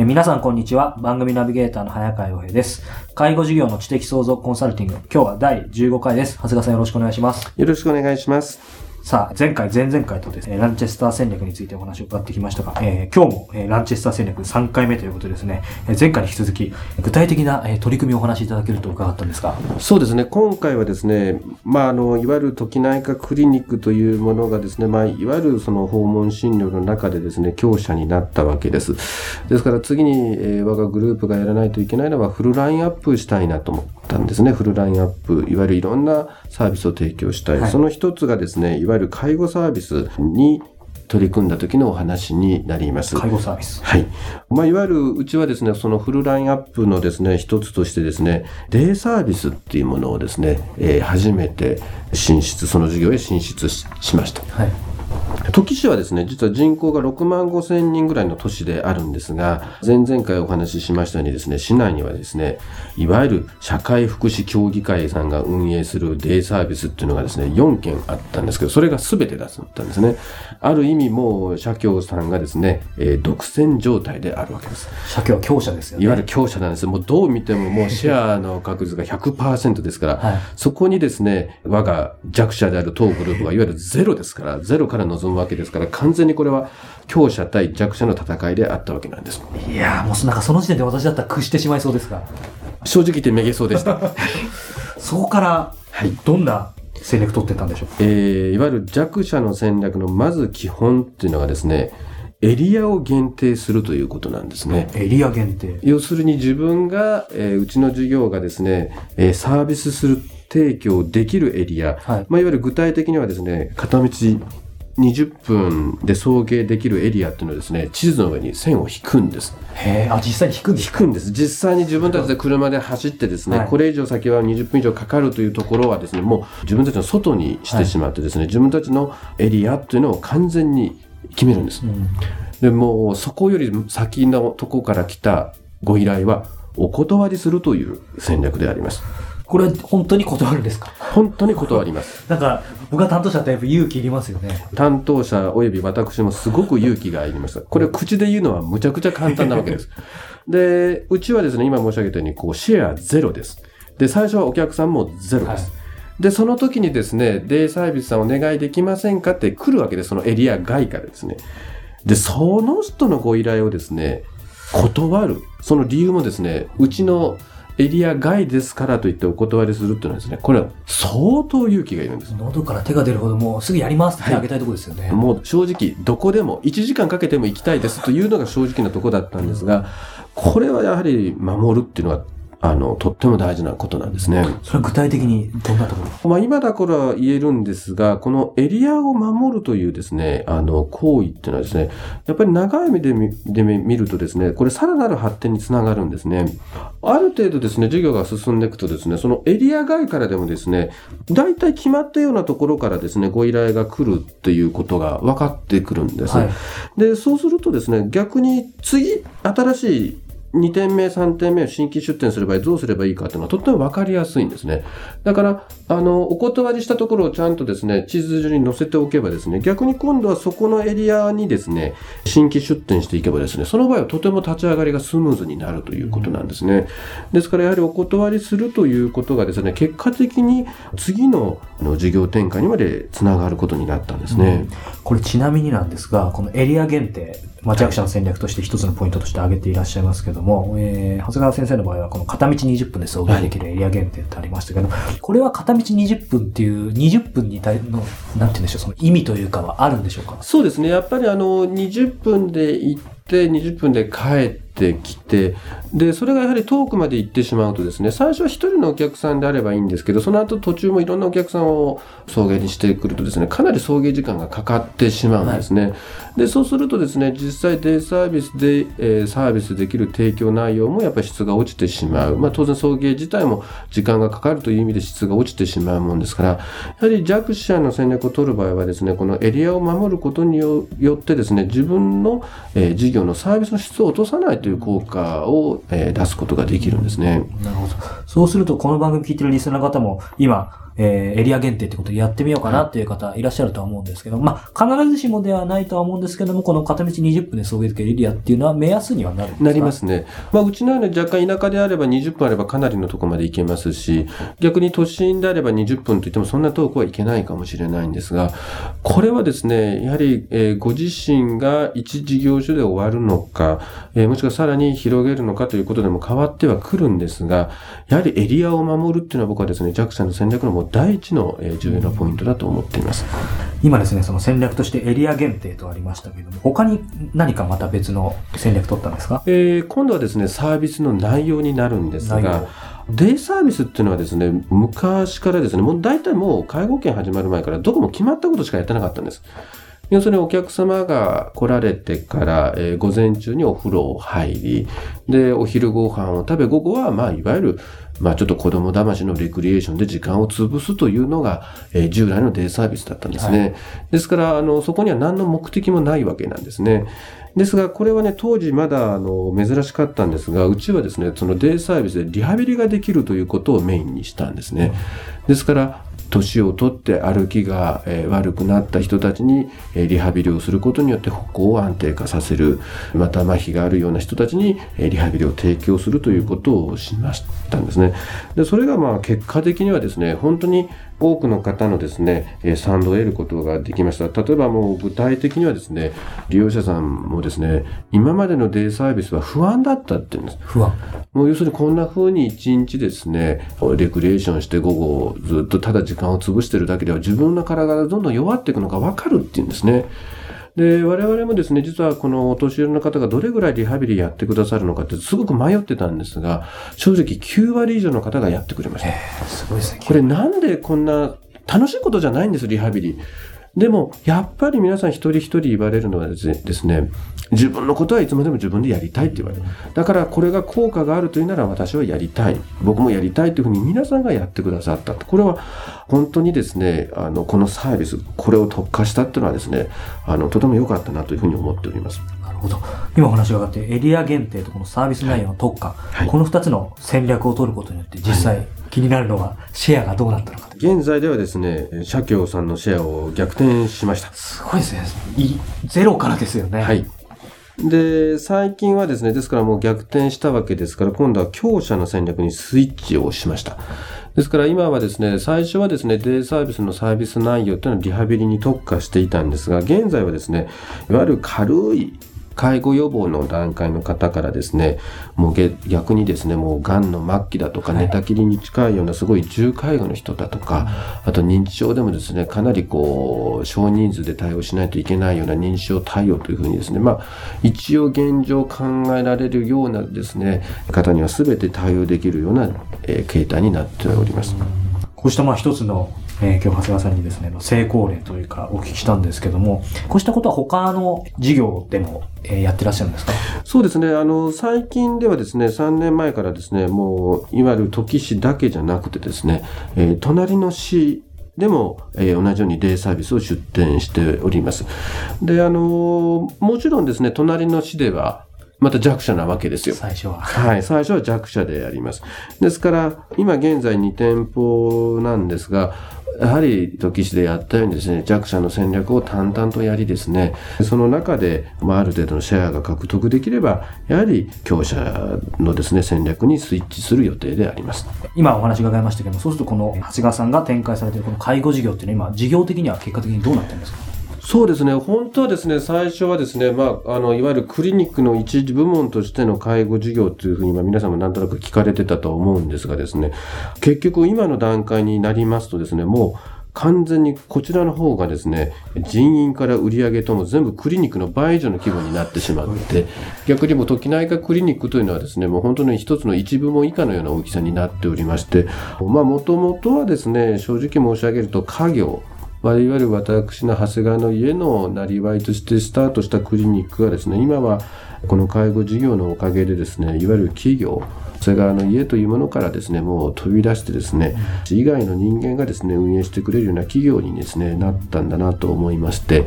え皆さんこんにちは。番組ナビゲーターの早川洋平です。介護事業の知的創造コンサルティング。今日は第15回です。長谷川さんよろしくお願いします。よろしくお願いします。さあ、前回、前々回とですね、ランチェスター戦略についてお話を伺ってきましたが、えー、今日も、えー、ランチェスター戦略3回目ということですね、えー、前回に引き続き、具体的な、え、取り組みをお話しいただけると伺ったんですが。そうですね、今回はですね、まあ、あの、いわゆる時内科クリニックというものがですね、まあ、いわゆるその訪問診療の中でですね、強者になったわけです。ですから次に、え、我がグループがやらないといけないのは、フルラインアップしたいなと思ったんですね、フルラインアップ。いわゆるいろんなサービスを提供したい。はい、その一つがですね、いわゆる介護サービスに取り組んだ時のお話になります。介護サービス。はい。まあ、いわゆるうちはですね、そのフルラインアップのですね、一つとしてですね、デイサービスっていうものをですね、えー、初めて進出、その事業へ進出しました。はい。土岐市はですね、実は人口が6万5千人ぐらいの都市であるんですが、前々回お話ししましたようにですね、市内にはですね、いわゆる社会福祉協議会さんが運営するデイサービスっていうのがですね、4件あったんですけど、それが全てだったんですね。ある意味もう社協さんがですね、えー、独占状態であるわけです。社協は強者ですよね。いわゆる強者なんです。もうどう見てももうシェアの確率が100%ですから、はい、そこにですね、我が弱者である当グループがいわゆるゼロですから、ゼロから望むわけですから、完全にこれは強者対弱者の戦いであったわけなんです。いやもうなんかその時点で私だったら屈してしまいそうですが。正直言ってめげそうでした。そこから、はい、どんな戦略取ってたんでしょう？えー、いわゆる弱者の戦略のまず基本っていうのがですね、エリアを限定するということなんですね。エリア限定要するに自分が、えー、うちの事業がですね、えー、サービスする提供できるエリア、はいまあ、いわゆる具体的にはですね、片道20分で送迎できるエリアっていうのはですね、地図の上に線を引くんです。へあ、実際に引くんです引くんです。実際に自分たちで車で走ってですね、はい、これ以上先は20分以上かかるというところはですね、もう自分たちの外にしてしまってですね、はい、自分たちのエリアっていうのを完全に決めるんです。うん、でもそこより先のとこから来たご依頼はお断りするという戦略であります。これ本当に断るんですか？本当に断ります。なんか、僕が担当者ってやっぱ勇気いりますよね。担当者及び私もすごく勇気がいりました。これ口で言うのはむちゃくちゃ簡単なわけです。で、うちはですね、今申し上げたように、こう、シェアゼロです。で、最初はお客さんもゼロです。はいで、その時にですね、デイサービスさんお願いできませんかって来るわけです。そのエリア外からですね。で、その人のご依頼をですね、断る。その理由もですね、うちのエリア外ですからと言ってお断りするっていうのはですね、これは相当勇気がいるんです。喉から手が出るほどもうすぐやりますって手あげたいところですよね、はい。もう正直、どこでも1時間かけても行きたいですというのが正直なとこだったんですが、これはやはり守るっていうのはあの、とっても大事なことなんですね。それは具体的にどんなところ？まあ今だから言えるんですが、このエリアを守るというですね、あの、行為っていうのはですね、やっぱり長い目で見で見るとですね、これさらなる発展につながるんですね。ある程度ですね、授業が進んでいくとですね、そのエリア外からでもですね、大体決まったようなところからですね、ご依頼が来るっていうことが分かってくるんです。はい、で、そうするとですね、逆に次、新しい2点目、3点目を新規出店する場合どうすればいいかというのはとっても分かりやすいんですね。だから、あの、お断りしたところをちゃんとですね、地図上に載せておけばですね、逆に今度はそこのエリアにですね、新規出店していけばですね、その場合はとても立ち上がりがスムーズになるということなんですね。ですからやはりお断りするということがですね、結果的に次のの事業展開にまでつながることになったんですね。これちなみになんですが、このエリア限定、町役者の戦略として一つのポイントとして挙げていらっしゃいますけども、えー、長谷川先生の場合はこの片道20分で送迎できるエリア限定ってありましたけど、これは片道20分っていう20分に対の、なんて言うんでしょう、その意味というかはあるんでしょうか？そうですね。やっぱりあの、20分で行って、20分で帰ってきて、で、それがやはり遠くまで行ってしまうとですね、最初は一人のお客さんであればいいんですけど、その後途中もいろんなお客さんを送迎にしてくるとですね、かなり送迎時間がかかってしまうんですね。で、そうするとですね、実際デイサービスで、えーサービスできる提供内容もやっぱり質が落ちてしまう。まあ当然送迎自体も時間がかかるという意味で質が落ちてしまうもんですから、やはり弱者の戦略を取る場合はですね、このエリアを守ることによよってですね、自分の、えー事業のサービスの質を落とさないという効果を、えー出すことができるんですね。なるほど。そうすると、この番組聞いてるリスナーの方も、今、えーエリア限定ってことでやってみようかなっていう方いらっしゃるとは思うんですけど、まあ、必ずしもではないとは思うんですけども、この片道20分で送迎できるエリアっていうのは目安にはなるんですかなりま。すね。まあ、うちのように若干田舎であれば20分あればかなりのとこまで行けますし、逆に都心であれば20分といってもそんな遠くは行けないかもしれないんですが、これはですね、やはり、えーご自身が一事業所で終わるのか、えーもしくはさらに広げるのかということでも変わってはくるんですが、やはりエリアを守るっていうのは僕はですね、弱者の戦略の第一の、えー重要なポイントだと思っています。今ですね、その戦略としてエリア限定とありましたけれども、他に何かまた別の戦略取ったんですか？えー今度はですね、サービスの内容になるんですが、デイサービスっていうのはですね、昔からですね、もう大体もう介護券始まる前からどこも決まったことしかやってなかったんです。要するにお客様が来られてから、えー午前中にお風呂を入り、で、お昼ご飯を食べ、午後は、まあ、いわゆる、まあ、ちょっと子供騙しのレクリエーションで時間を潰すというのが、えー従来のデイサービスだったんですね。ですから、あの、そこには何の目的もないわけなんですね。ですが、これはね、当時まだ、あの、珍しかったんですが、うちはですね、そのデイサービスでリハビリができるということをメインにしたんですね。ですから、年を取って歩きが、えー悪くなった人たちに、えーリハビリをすることによって歩行を安定化させる。また、麻痺があるような人たちに、えーリハビリを提供するということをしましたんですね。で、それがまあ、結果的にはですね、本当に多くの方のですね、えー賛同を得ることができました。例えばもう具体的にはですね、利用者さんもですね、今までのデイサービスは不安だったって言うんです。不安。もう要するにこんな風に一日ですね、レクリエーションして午後ずっとただ時間を潰してるだけでは自分の体がどんどん弱っていくのがわかるっていうんですね。で、我々もですね、実はこのお年寄りの方がどれぐらいリハビリやってくださるのかってすごく迷ってたんですが、正直9割以上の方がやってくれました。すごいですね。これなんでこんな楽しいことじゃないんです、リハビリ。でも、やっぱり皆さん一人一人言われるのはですね自分のことはいつまでも自分でやりたいって言われる。だからこれが効果があるというなら私はやりたい。僕もやりたいというふうに皆さんがやってくださった。これは本当にですね、あの、このサービス、これを特化したっていうのはですね、あの、とても良かったなというふうに思っております。なるほど。今お話があって、エリア限定とこのサービス内容の特化、はいこの二つの戦略を取ることによって、実際気になるのはシェアがどうなったのかと。現在ではですね、社協さんのシェアを逆転しました。すごいですね。いゼロからですよね。はい。で、最近はですね、ですからもう逆転したわけですから、今度は強者の戦略にスイッチをしました。ですから今はですね、最初はですね、デイサービスのサービス内容というのはリハビリに特化していたんですが、現在はですね、いわゆる軽い介護予防の段階の方からですね、もうげ逆にですね、もう癌の末期だとか、はい寝たきりに近いようなすごい重介護の人だとか、あと認知症でもですね、かなりこう、少人数で対応しないといけないような認知症対応というふうにですね、まあ、一応現状考えられるようなですね、方には全て対応できるような、えー形態になっております。こうしたまあ一つの、え今日長谷川さんにですね、成功例というかお聞きしたんですけども、こうしたことは他の事業でも、えやってらっしゃるんですか？そうですね。あの、最近ではですね、3年前からですね、もう、いわゆる土岐市だけじゃなくてですね、えー隣の市でも、えー同じようにデイサービスを出店しております。で、あの、もちろんですね、隣の市では、また弱者なわけですよ。最初は。はい、最初は弱者であります。ですから、今現在2店舗なんですが、やはり時市でやったようにですね、弱者の戦略を淡々とやりですね、その中で、まあ、ある程度のシェアが獲得できれば、やはり強者のですね、戦略にスイッチする予定であります。今お話伺いましたけども、そうするとこの長谷川さんが展開されているこの介護事業っていうのは今、事業的には結果的にどうなってるんですか？そうですね。本当はですね、最初はですね、まあ、あの、いわゆるクリニックの一部門としての介護事業というふうに、まあ、皆さんもなんとなく聞かれてたと思うんですがですね、結局今の段階になりますとですね、もう、完全にこちらの方がですね、人員から売り上げとも全部クリニックの倍以上の規模になってしまって、逆にもう時内科クリニックというのはですね、もう本当に一つの一部門以下のような大きさになっておりまして、まあもともとはですね、正直申し上げると家業、まあ、いわゆる私の長谷川の家のなりわいとしてスタートしたクリニックがですね、今はこの介護事業のおかげでですね、いわゆる企業、長谷川の家というものからですね、もう飛び出してですね、以外の人間がですね、運営してくれるような企業にですね、なったんだなと思いまして、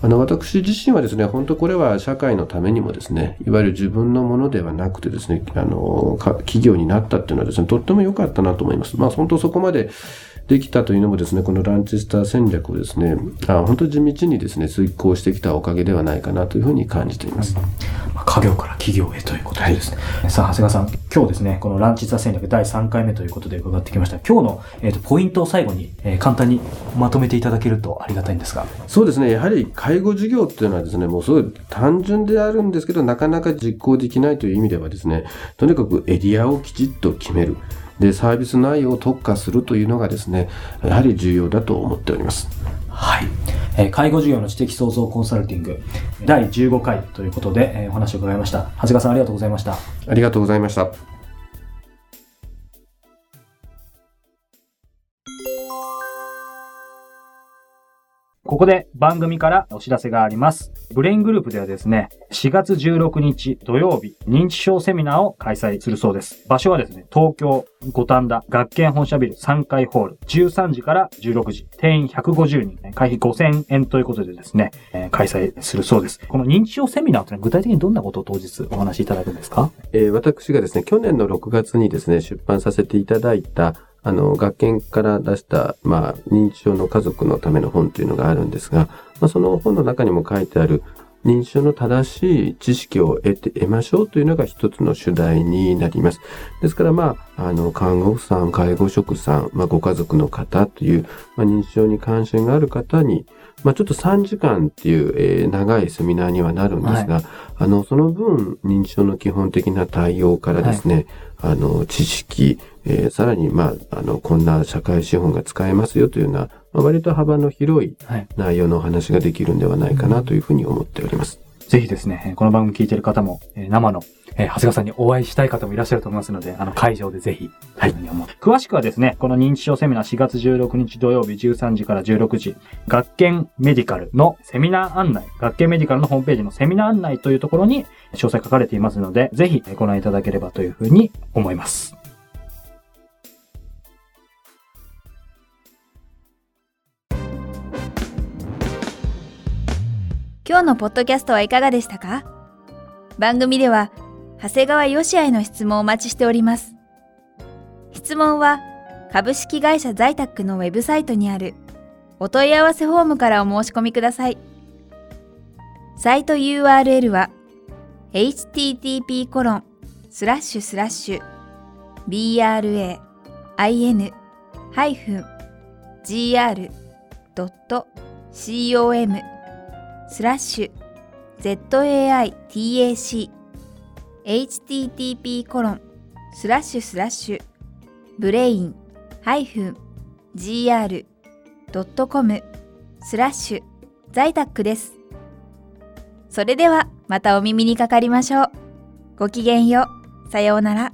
あの、私自身はですね、本当これは社会のためにもですね、いわゆる自分のものではなくてですね、あの、企業になったっていうのはですね、とっても良かったなと思います。まあ、本当そこまでできたというのもですね、このランチェスター戦略をですね、あ本当地道にですね、遂行してきたおかげではないかなというふうに感じています。まあ家業から企業へということでですね。さあ、長谷川さん、今日ですね、このランチザ戦略第3回目ということで伺ってきました。今日の、えー、とポイントを最後に、えー簡単にまとめていただけるとありがたいんですが。そうですね、やはり介護事業っていうのはですね、もうすごい単純であるんですけど、なかなか実行できないという意味ではですね、とにかくエリアをきちっと決める。で、サービス内容を特化するというのがですね、やはり重要だと思っております。はい。えー介護事業の知的創造コンサルティング第15回ということで、えーお話を伺いました。長谷川さんありがとうございました。ありがとうございました。ここで番組からお知らせがあります。ブレイングループではですね、4月16日土曜日、認知症セミナーを開催するそうです。場所はですね、東京五反田学研本社ビル3階ホール、13時から16時、定員150人、会費5000円ということでですね、えー開催するそうです。この認知症セミナーというのは具体的にどんなことを当日お話しいただくんですか？えー私がですね、去年の6月にですね、出版させていただいた、あの、学研から出した、まあ、認知症の家族のための本というのがあるんですが、まあ、その本の中にも書いてある、認知症の正しい知識を得て、得ましょうというのが一つの主題になります。ですから、まあ、あの、看護婦さん、介護職さん、まあ、ご家族の方という、まあ、認知症に関心がある方に、まあ、ちょっと3時間っていう、えー長いセミナーにはなるんですが、あの、その分、認知症の基本的な対応からですね、あの、知識、えーさらに、まあ、あの、こんな社会資本が使えますよというような、まあ、割と幅の広いはい。内容のお話ができるんではないかなというふうに思っております。ぜひですね、えーこの番組聞いている方も、えー生の、えー長谷川さんにお会いしたい方もいらっしゃると思いますので、あの、会場でぜひ、はい。詳しくはですね、この認知症セミナー4月16日土曜日13時から16時、学研メディカルのセミナー案内、学研メディカルのホームページのセミナー案内というところに詳細書かれていますので、ぜひえーご覧いただければというふうに思います。今日のポッドキャストはいかがでしたか？番組では長谷川よしあへの質問をお待ちしております。質問は株式会社在宅のウェブサイトにあるお問い合わせフォームからお申し込みください。サイト URL は http コロンスラッシュスラッシュ brain-gr.com スラッシュ zaitaku http コロンスラッシュスラッシュ brain ハイフン -gr.com スラッシュ在宅です。それではまたお耳にかかりましょう。ごきげんよう。さようなら。